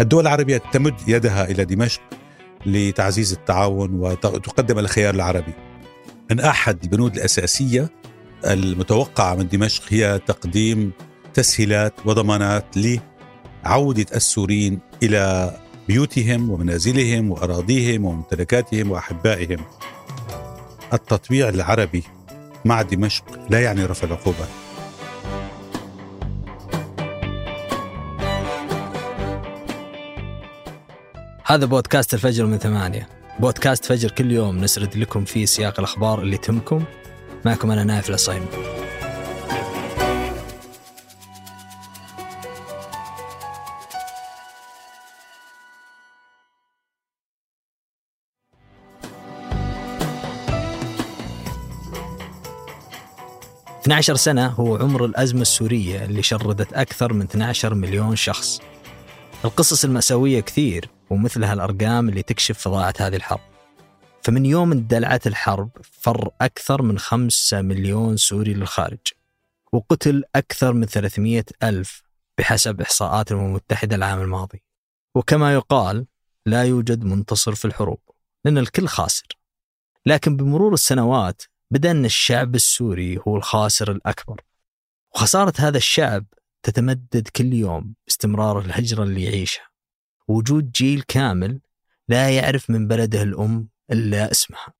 الدول العربية تمد يدها إلى دمشق لتعزيز التعاون وتقدم الخيار العربي. من أحد البنود الأساسية المتوقعة من دمشق هي تقديم تسهيلات وضمانات لعودة السوريين إلى بيوتهم ومنازلهم وأراضيهم وممتلكاتهم وأحبائهم. التطبيع العربي مع دمشق لا يعني رفع العقوبات هذا بودكاست الفجر من ثمانية. بودكاست فجر كل يوم نسرد لكم فيه سياق الأخبار اللي تهمكم. معكم أنا نايف العصيم عشر سنة هو عمر الأزمة السورية اللي شردت أكثر من 12 مليون شخص. القصص المأساوية كثير ومثلها الأرقام اللي تكشف فظاعة هذه الحرب. فمن يوم اندلعت الحرب فر أكثر من خمسة مليون سوري للخارج وقتل أكثر من 300 ألف بحسب إحصاءات الأمم المتحدة العام الماضي. وكما يقال لا يوجد منتصر في الحروب لأن الكل خاسر. لكن بمرور السنوات بدأ أن الشعب السوري هو الخاسر الأكبر. وخسارة هذا الشعب تتمدد كل يوم باستمرار الهجرة اللي يعيشها. وجود جيل كامل لا يعرف من بلده الأم إلا اسمها.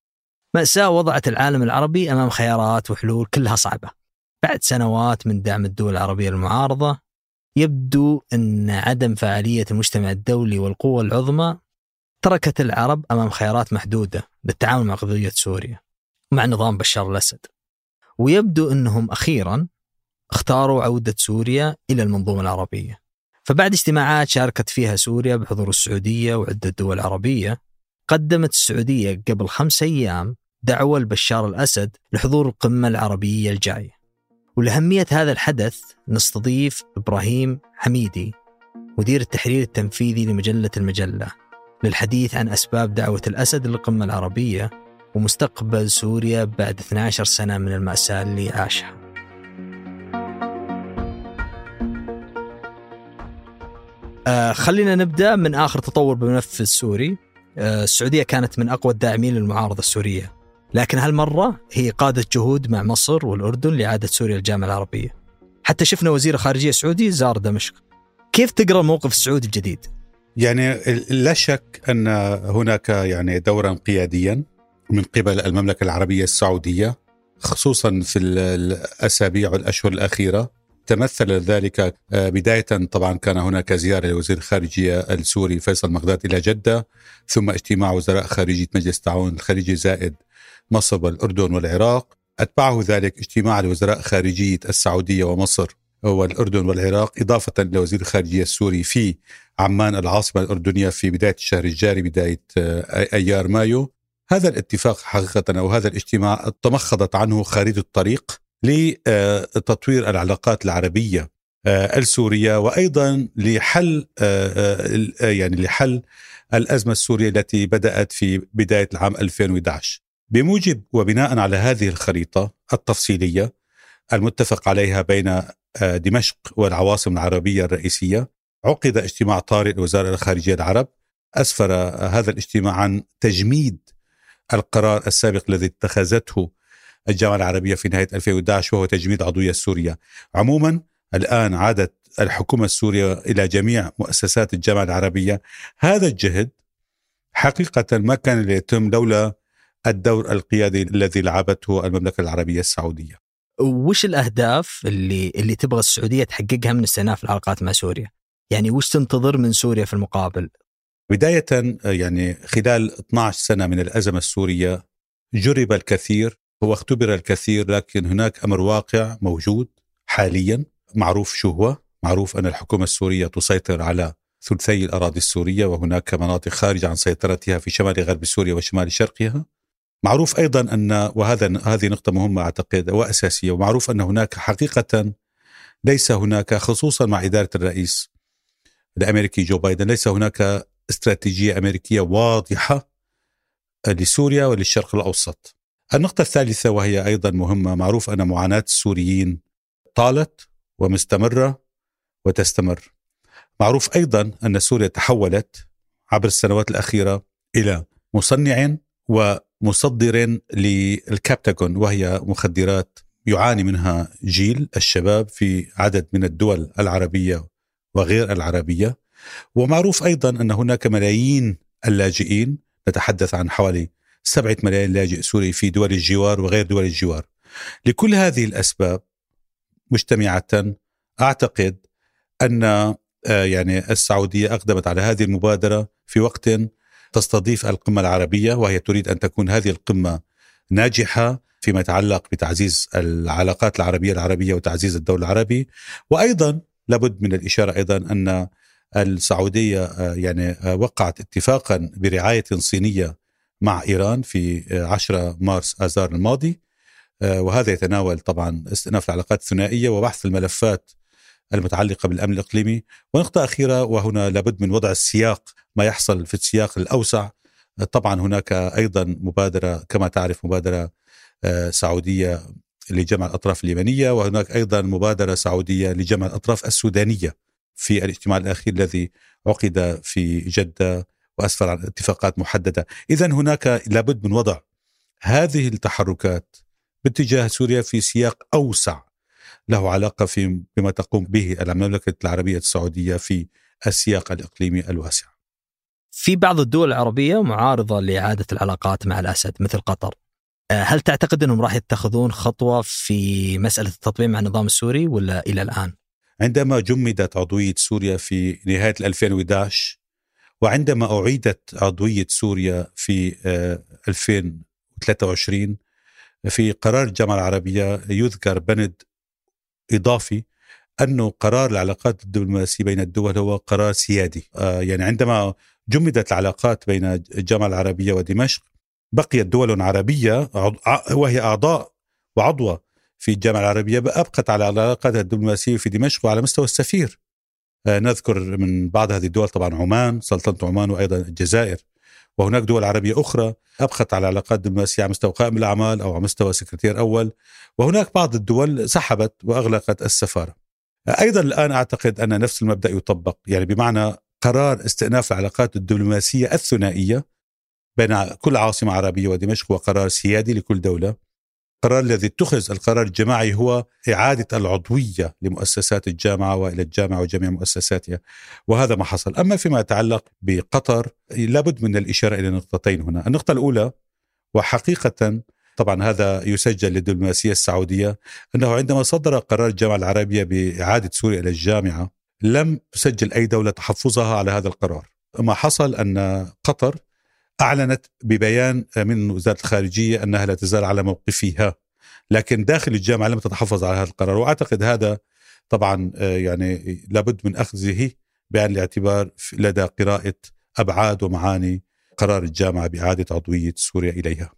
مأساة وضعت العالم العربي أمام خيارات وحلول كلها صعبة. بعد سنوات من دعم الدول العربية المعارضة يبدو أن عدم فعالية المجتمع الدولي والقوى العظمى تركت العرب أمام خيارات محدودة للتعامل مع قضية سوريا مع نظام بشار الأسد. ويبدو أنهم أخيرا اختاروا عودة سوريا إلى المنظومة العربية. فبعد اجتماعات شاركت فيها سوريا بحضور السعودية وعدة دول عربية قدمت السعودية قبل خمس أيام دعوة لبشار الأسد لحضور القمة العربية الجاية. ولأهمية هذا الحدث نستضيف إبراهيم حميدي مدير التحرير التنفيذي لمجلة المجلة للحديث عن أسباب دعوة الأسد للقمة العربية ومستقبل سوريا بعد 12 سنة من المأساة اللي عاشها. آه خلينا نبدأ من آخر تطور بالملف السوري. آه السعودية كانت من أقوى الداعمين للمعارضة السورية. لكن هالمرة هي قادت جهود مع مصر والأردن لإعادة سوريا للجامعة العربية. حتى شفنا وزير خارجية سعودي زار دمشق. كيف تقرأ الموقف السعودي الجديد؟ يعني لا شك أن هناك يعني دورا قياديا من قبل المملكة العربية السعودية خصوصا في الأسابيع والأشهر الأخيرة. تمثل ذلك آه، بداية. طبعا كان هناك زيارة لوزير الخارجية السوري فيصل مغداد إلى جدة ثم اجتماع وزراء خارجية مجلس التعاون الخليجي زائد مصر والأردن والعراق. أتبعه ذلك اجتماع لوزراء خارجية السعودية ومصر والأردن والعراق إضافة لوزير الخارجية السوري في عمان العاصمة الأردنية في بداية الشهر الجاري بداية آه، أيار مايو. هذا الاتفاق حقيقة أو هذا الاجتماع تمخضت عنه خريطة الطريق. لتطوير العلاقات العربية آه، السورية وأيضا لحل آه، آه، يعني لحل الأزمة السورية التي بدأت في بداية العام 2011 بموجب وبناء على هذه الخريطة التفصيلية المتفق عليها بين دمشق والعواصم العربية الرئيسية عقد اجتماع طارئ لوزاره الخارجية العرب أسفر هذا الاجتماع عن تجميد القرار السابق الذي اتخذته الجامعة العربية في نهاية 2011 وهو تجميد عضوية سوريا عموما الآن عادت الحكومة السورية إلى جميع مؤسسات الجامعة العربية هذا الجهد حقيقة ما كان ليتم لولا الدور القيادي الذي لعبته المملكة العربية السعودية وش الأهداف اللي اللي تبغى السعودية تحققها من استئناف العلاقات مع سوريا؟ يعني وش تنتظر من سوريا في المقابل؟ بداية يعني خلال 12 سنة من الأزمة السورية جرب الكثير هو اختبر الكثير لكن هناك أمر واقع موجود حاليا. معروف شو هو؟ معروف أن الحكومة السورية تسيطر على ثلثي الأراضي السورية وهناك مناطق خارجه عن سيطرتها في شمال غرب سوريا وشمال شرقها. معروف أيضا أن وهذا هذه نقطة مهمة أعتقد وأساسية ومعروف أن هناك حقيقة ليس هناك خصوصا مع إدارة الرئيس الأمريكي جو بايدن ليس هناك استراتيجية أمريكية واضحة لسوريا وللشرق الأوسط. النقطة الثالثة وهي أيضا مهمة معروف أن معاناة السوريين طالت ومستمرة وتستمر. معروف أيضا أن سوريا تحولت عبر السنوات الأخيرة إلى مصنع ومصدر للكابتاغون وهي مخدرات يعاني منها جيل الشباب في عدد من الدول العربية وغير العربية. ومعروف أيضا أن هناك ملايين اللاجئين نتحدث عن حوالي سبعة ملايين لاجئ سوري في دول الجوار وغير دول الجوار. لكل هذه الأسباب مجتمعة أعتقد أن آه، يعني السعودية أقدمت على هذه المبادرة في وقت تستضيف القمة العربية وهي تريد أن تكون هذه القمة ناجحة فيما يتعلق بتعزيز العلاقات العربية العربية وتعزيز الدول العربي. وأيضا لابد من الإشارة أيضا أن السعودية آه، يعني آه، وقعت اتفاقا برعاية صينية مع إيران في 10 مارس آذار الماضي. آه، وهذا يتناول طبعا استئناف العلاقات الثنائية وبحث الملفات المتعلقة بالأمن الإقليمي. ونقطة أخيرة وهنا لابد من وضع السياق ما يحصل في السياق الأوسع. طبعا هناك أيضا مبادرة كما تعرف مبادرة سعودية لجمع الأطراف اليمنية وهناك أيضا مبادرة سعودية لجمع الأطراف السودانية في الاجتماع الأخير الذي عقد في جدة. وأسفر عن اتفاقات محددة. إذا هناك لابد من وضع هذه التحركات باتجاه سوريا في سياق أوسع له علاقة في بما تقوم به المملكة العربية السعودية في السياق الإقليمي الواسع. في بعض الدول العربية معارضة لإعادة العلاقات مع الأسد مثل قطر. آه، هل تعتقد أنهم راح يتخذون خطوة في مسألة التطبيع مع النظام السوري ولا إلى الآن؟ عندما جمدت عضوية سوريا في نهاية 2011 وعندما أعيدت عضوية سوريا في 2023 آه، في قرار الجامعة العربية يذكر بند إضافي أنه قرار العلاقات الدبلوماسية بين الدول هو قرار سيادي. آه، يعني عندما جمدت العلاقات بين الجامعة العربية ودمشق بقيت دول عربية وهي أعضاء وعضوة في الجامعة العربية أبقت على علاقاتها الدبلوماسية في دمشق وعلى مستوى السفير. نذكر من بعض هذه الدول طبعا عمان سلطنة عمان وأيضا الجزائر. وهناك دول عربية أخرى أبقت على علاقات دبلوماسية على مستوى قائم الأعمال أو على مستوى سكرتير أول وهناك بعض الدول سحبت وأغلقت السفارة. أيضا الآن أعتقد أن نفس المبدأ يطبق. يعني بمعنى قرار استئناف العلاقات الدبلوماسية الثنائية بين كل عاصمة عربية ودمشق هو قرار سيادي لكل دولة. القرار الذي اتخذ القرار الجماعي هو إعادة العضوية لمؤسسات الجامعة وإلى الجامعة وجميع مؤسساتها وهذا ما حصل. أما فيما يتعلق بقطر لابد من الإشارة إلى نقطتين هنا. النقطة الأولى وحقيقة طبعا هذا يسجل للدبلوماسية السعودية أنه عندما صدر قرار الجامعة العربية بإعادة سوريا إلى الجامعة لم تسجل أي دولة تحفظها على هذا القرار. ما حصل أن قطر أعلنت ببيان من وزارة الخارجية أنها لا تزال على موقفها لكن داخل الجامعة لم تتحفظ على هذا القرار وأعتقد هذا طبعا آه، يعني لابد من أخذه بعين الاعتبار لدى قراءة أبعاد ومعاني قرار الجامعة بإعادة عضوية سوريا إليها.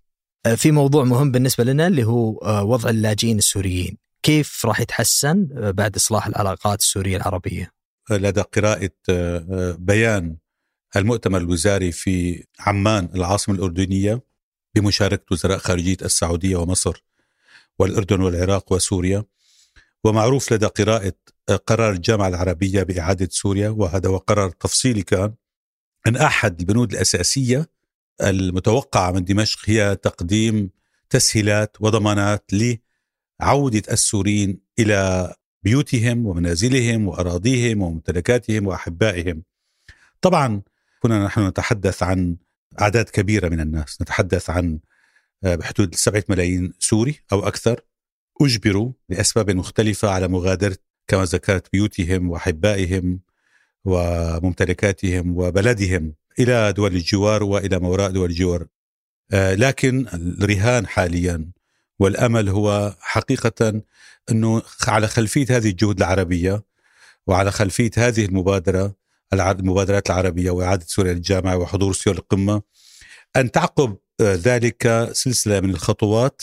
آه، في موضوع مهم بالنسبة لنا اللي هو آه، وضع اللاجئين السوريين. كيف راح يتحسن بعد إصلاح العلاقات السورية العربية؟ لدى قراءة بيان المؤتمر الوزاري في عمان العاصمة الأردنية بمشاركة وزراء خارجية السعودية ومصر والأردن والعراق وسوريا. ومعروف لدى قراءة قرار الجامعة العربية بإعادة سوريا وهذا هو قرار تفصيلي كان أن أحد البنود الأساسية المتوقعة من دمشق هي تقديم تسهيلات وضمانات لعودة السوريين إلى بيوتهم ومنازلهم وأراضيهم وممتلكاتهم وأحبائهم. طبعا كنا نحن نتحدث عن أعداد كبيرة من الناس. نتحدث عن آه، بحدود سبعة ملايين سوري أو أكثر أجبروا لأسباب مختلفة على مغادرة كما ذكرت بيوتهم وأحبائهم وممتلكاتهم وبلدهم إلى دول الجوار وإلى ما وراء دول الجوار. آه، لكن الرهان حاليا والأمل هو حقيقة أنه على خلفية هذه الجهود العربية وعلى خلفية هذه المبادرة المبادرات العربية وإعادة سوريا للجامعة وحضور سوريا القمة أن تعقب آه، ذلك سلسلة من الخطوات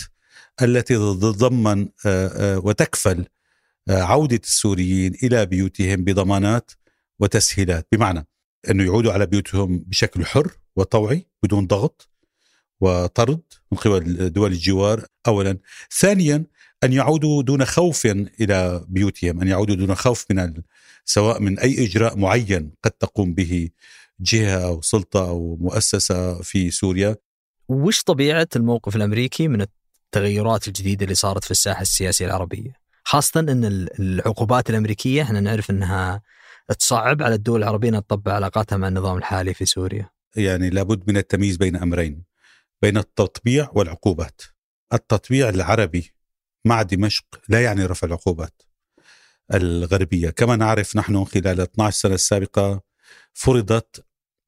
التي تتضمن آه، آه، وتكفل عودة السوريين إلى بيوتهم بضمانات وتسهيلات. بمعنى أنه يعودوا على بيوتهم بشكل حر وطوعي بدون ضغط وطرد من قبل دول الجوار أولا. ثانيا أن يعودوا دون خوف إلى بيوتهم، أن يعودوا دون خوف من سواء من أي إجراء معين قد تقوم به جهة أو سلطة أو مؤسسة في سوريا. وش طبيعة الموقف الأمريكي من التغيرات الجديدة اللي صارت في الساحة السياسية العربية؟ خاصة إن العقوبات الأمريكية إحنا نعرف إنها تصعب على الدول العربية إنها تطبق علاقاتها مع النظام الحالي في سوريا. يعني لابد من التمييز بين أمرين بين التطبيع والعقوبات. التطبيع العربي مع دمشق لا يعني رفع العقوبات الغربية، كما نعرف نحن خلال 12 سنة السابقة فرضت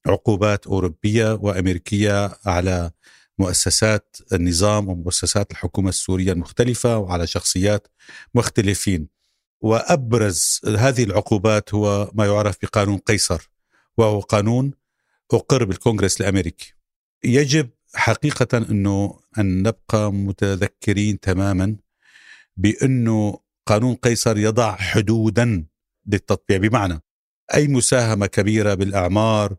عقوبات أوروبية وأمريكية على مؤسسات النظام ومؤسسات الحكومة السورية المختلفة وعلى شخصيات مختلفين. وأبرز هذه العقوبات هو ما يعرف بقانون قيصر وهو قانون أقر بالكونغرس الأمريكي. يجب حقيقة أنه أن نبقى متذكرين تماما بأنه قانون قيصر يضع حدودا للتطبيع بمعنى أي مساهمة كبيرة بالأعمار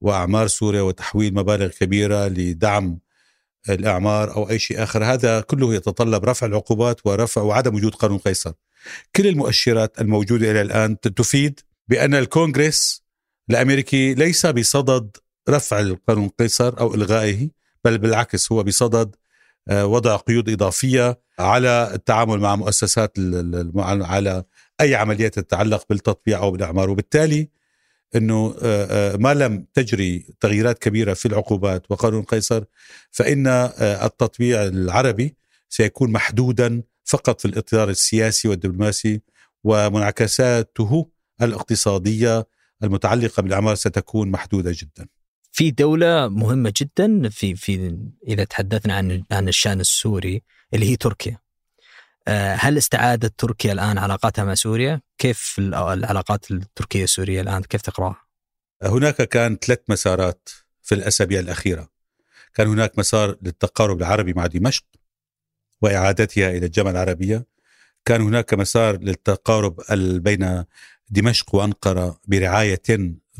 وأعمار سوريا وتحويل مبالغ كبيرة لدعم الأعمار أو أي شيء آخر هذا كله يتطلب رفع العقوبات ورفع وعدم وجود قانون قيصر. كل المؤشرات الموجودة إلى الآن تفيد بأن الكونغرس الأمريكي ليس بصدد رفع القانون قيصر أو إلغائه بل بالعكس هو بصدد وضع قيود إضافية على التعامل مع مؤسسات على أي عمليات تتعلق بالتطبيع أو بالأعمار وبالتالي إنه آه، آه، ما لم تجري تغييرات كبيرة في العقوبات وقانون قيصر فإن التطبيع العربي سيكون محدودا فقط في الاطار السياسي والدبلوماسي ومنعكساته الاقتصادية المتعلقة بالأعمار ستكون محدودة جدا. في دولة مهمة جدا في في إذا تحدثنا عن عن الشأن السوري اللي هي تركيا. آه، هل استعادت تركيا الآن علاقاتها مع سوريا؟ كيف العلاقات التركية السورية الآن كيف تقرأها؟ هناك كان ثلاث مسارات في الأسابيع الأخيرة. كان هناك مسار للتقارب العربي مع دمشق وإعادتها إلى الجامعة العربية. كان هناك مسار للتقارب بين دمشق وأنقرة برعاية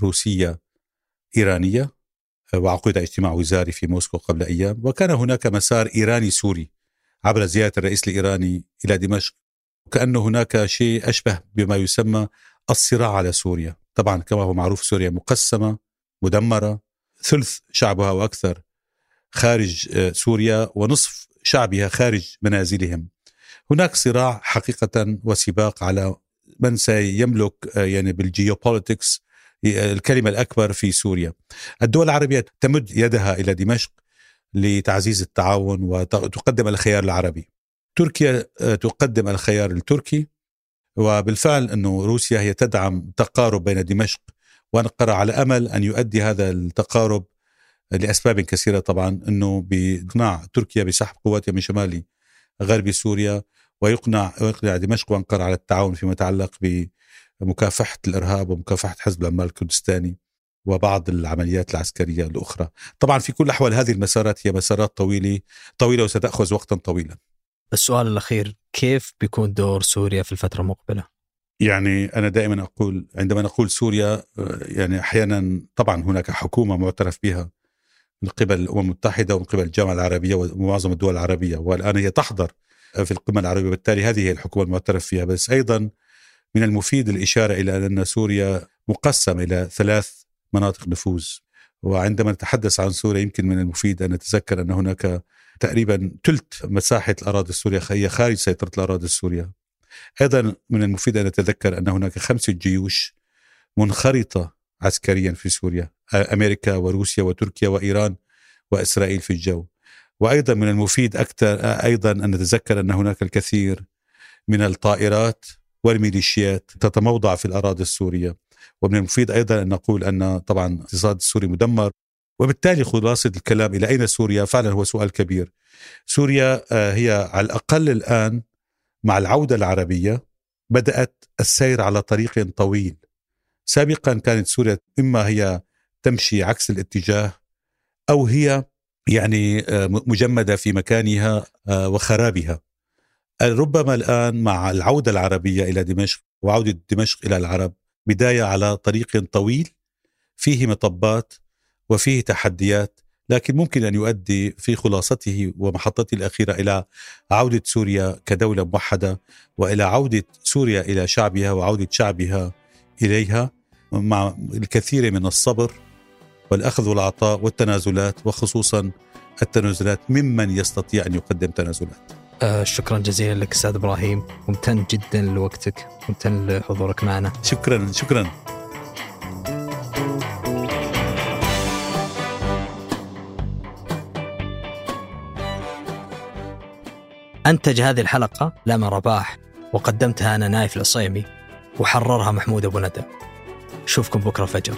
روسية إيرانية وعقد اجتماع وزاري في موسكو قبل أيام. وكان هناك مسار إيراني سوري عبر زيارة الرئيس الإيراني إلى دمشق. وكانه هناك شيء أشبه بما يسمى الصراع على سوريا. طبعا كما هو معروف سوريا مقسمة مدمرة ثلث شعبها وأكثر خارج آه، سوريا ونصف شعبها خارج منازلهم. هناك صراع حقيقة وسباق على من سيملك آه، يعني بالجيوبوليتكس الكلمة الأكبر في سوريا. الدول العربية تمد يدها إلى دمشق لتعزيز التعاون وتقدم الخيار العربي. تركيا آه، تقدم الخيار التركي وبالفعل أنه روسيا هي تدعم تقارب بين دمشق وأنقرة على أمل أن يؤدي هذا التقارب لأسباب كثيرة طبعا أنه بإقناع تركيا بسحب قواتها من شمال غرب سوريا ويقنع ويقنع دمشق وأنقرة على التعاون فيما يتعلق ب مكافحة الإرهاب ومكافحة حزب العمال الكردستاني وبعض العمليات العسكرية الأخرى. طبعا في كل الاحوال هذه المسارات هي مسارات طويلة طويلة وستأخذ وقتا طويلا. السؤال الأخير كيف بيكون دور سوريا في الفترة المقبلة؟ يعني أنا دائما أقول عندما نقول سوريا يعني أحيانا طبعا هناك حكومة معترف بها من قبل الأمم المتحدة ومن قبل الجامعة العربية ومعظم الدول العربية والآن هي تحضر في القمة العربية وبالتالي هذه هي الحكومة المعترف فيها بس أيضا من المفيد الإشارة إلى أن سوريا مقسمة إلى ثلاث مناطق نفوذ. وعندما نتحدث عن سوريا يمكن من المفيد أن نتذكر أن هناك تقريبا ثلث مساحة الأراضي السورية هي خارج سيطرة الأراضي السورية. أيضا من المفيد أن نتذكر أن هناك خمسة جيوش منخرطة عسكريا في سوريا أمريكا وروسيا وتركيا وإيران وإسرائيل في الجو. وأيضا من المفيد أكثر أيضا أن نتذكر أن هناك الكثير من الطائرات والميليشيات تتموضع في الأراضي السورية. ومن المفيد أيضا أن نقول أن طبعا الاقتصاد السوري مدمر وبالتالي خلاصة الكلام إلى أين سوريا؟ فعلا هو سؤال كبير. سوريا آه، هي على الأقل الآن مع العودة العربية بدأت السير على طريق طويل. سابقا كانت سوريا إما هي تمشي عكس الاتجاه أو هي يعني آه، مجمدة في مكانها آه، وخرابها. ربما الآن مع العودة العربية إلى دمشق وعودة دمشق إلى العرب بداية على طريق طويل فيه مطبات وفيه تحديات لكن ممكن أن يؤدي في خلاصته ومحطته الأخيرة إلى عودة سوريا كدولة موحدة وإلى عودة سوريا إلى شعبها وعودة شعبها إليها مع الكثير من الصبر والأخذ والعطاء والتنازلات وخصوصا التنازلات ممن يستطيع أن يقدم تنازلات. آه شكرا جزيلا لك أستاذ إبراهيم. ممتن جدا لوقتك. ممتن لحضورك معنا. شكرا شكرا. أنتج هذه الحلقة لما رباح وقدمتها أنا نايف العصيمي وحررها محمود أبو ندى. أشوفكم بكرة فجر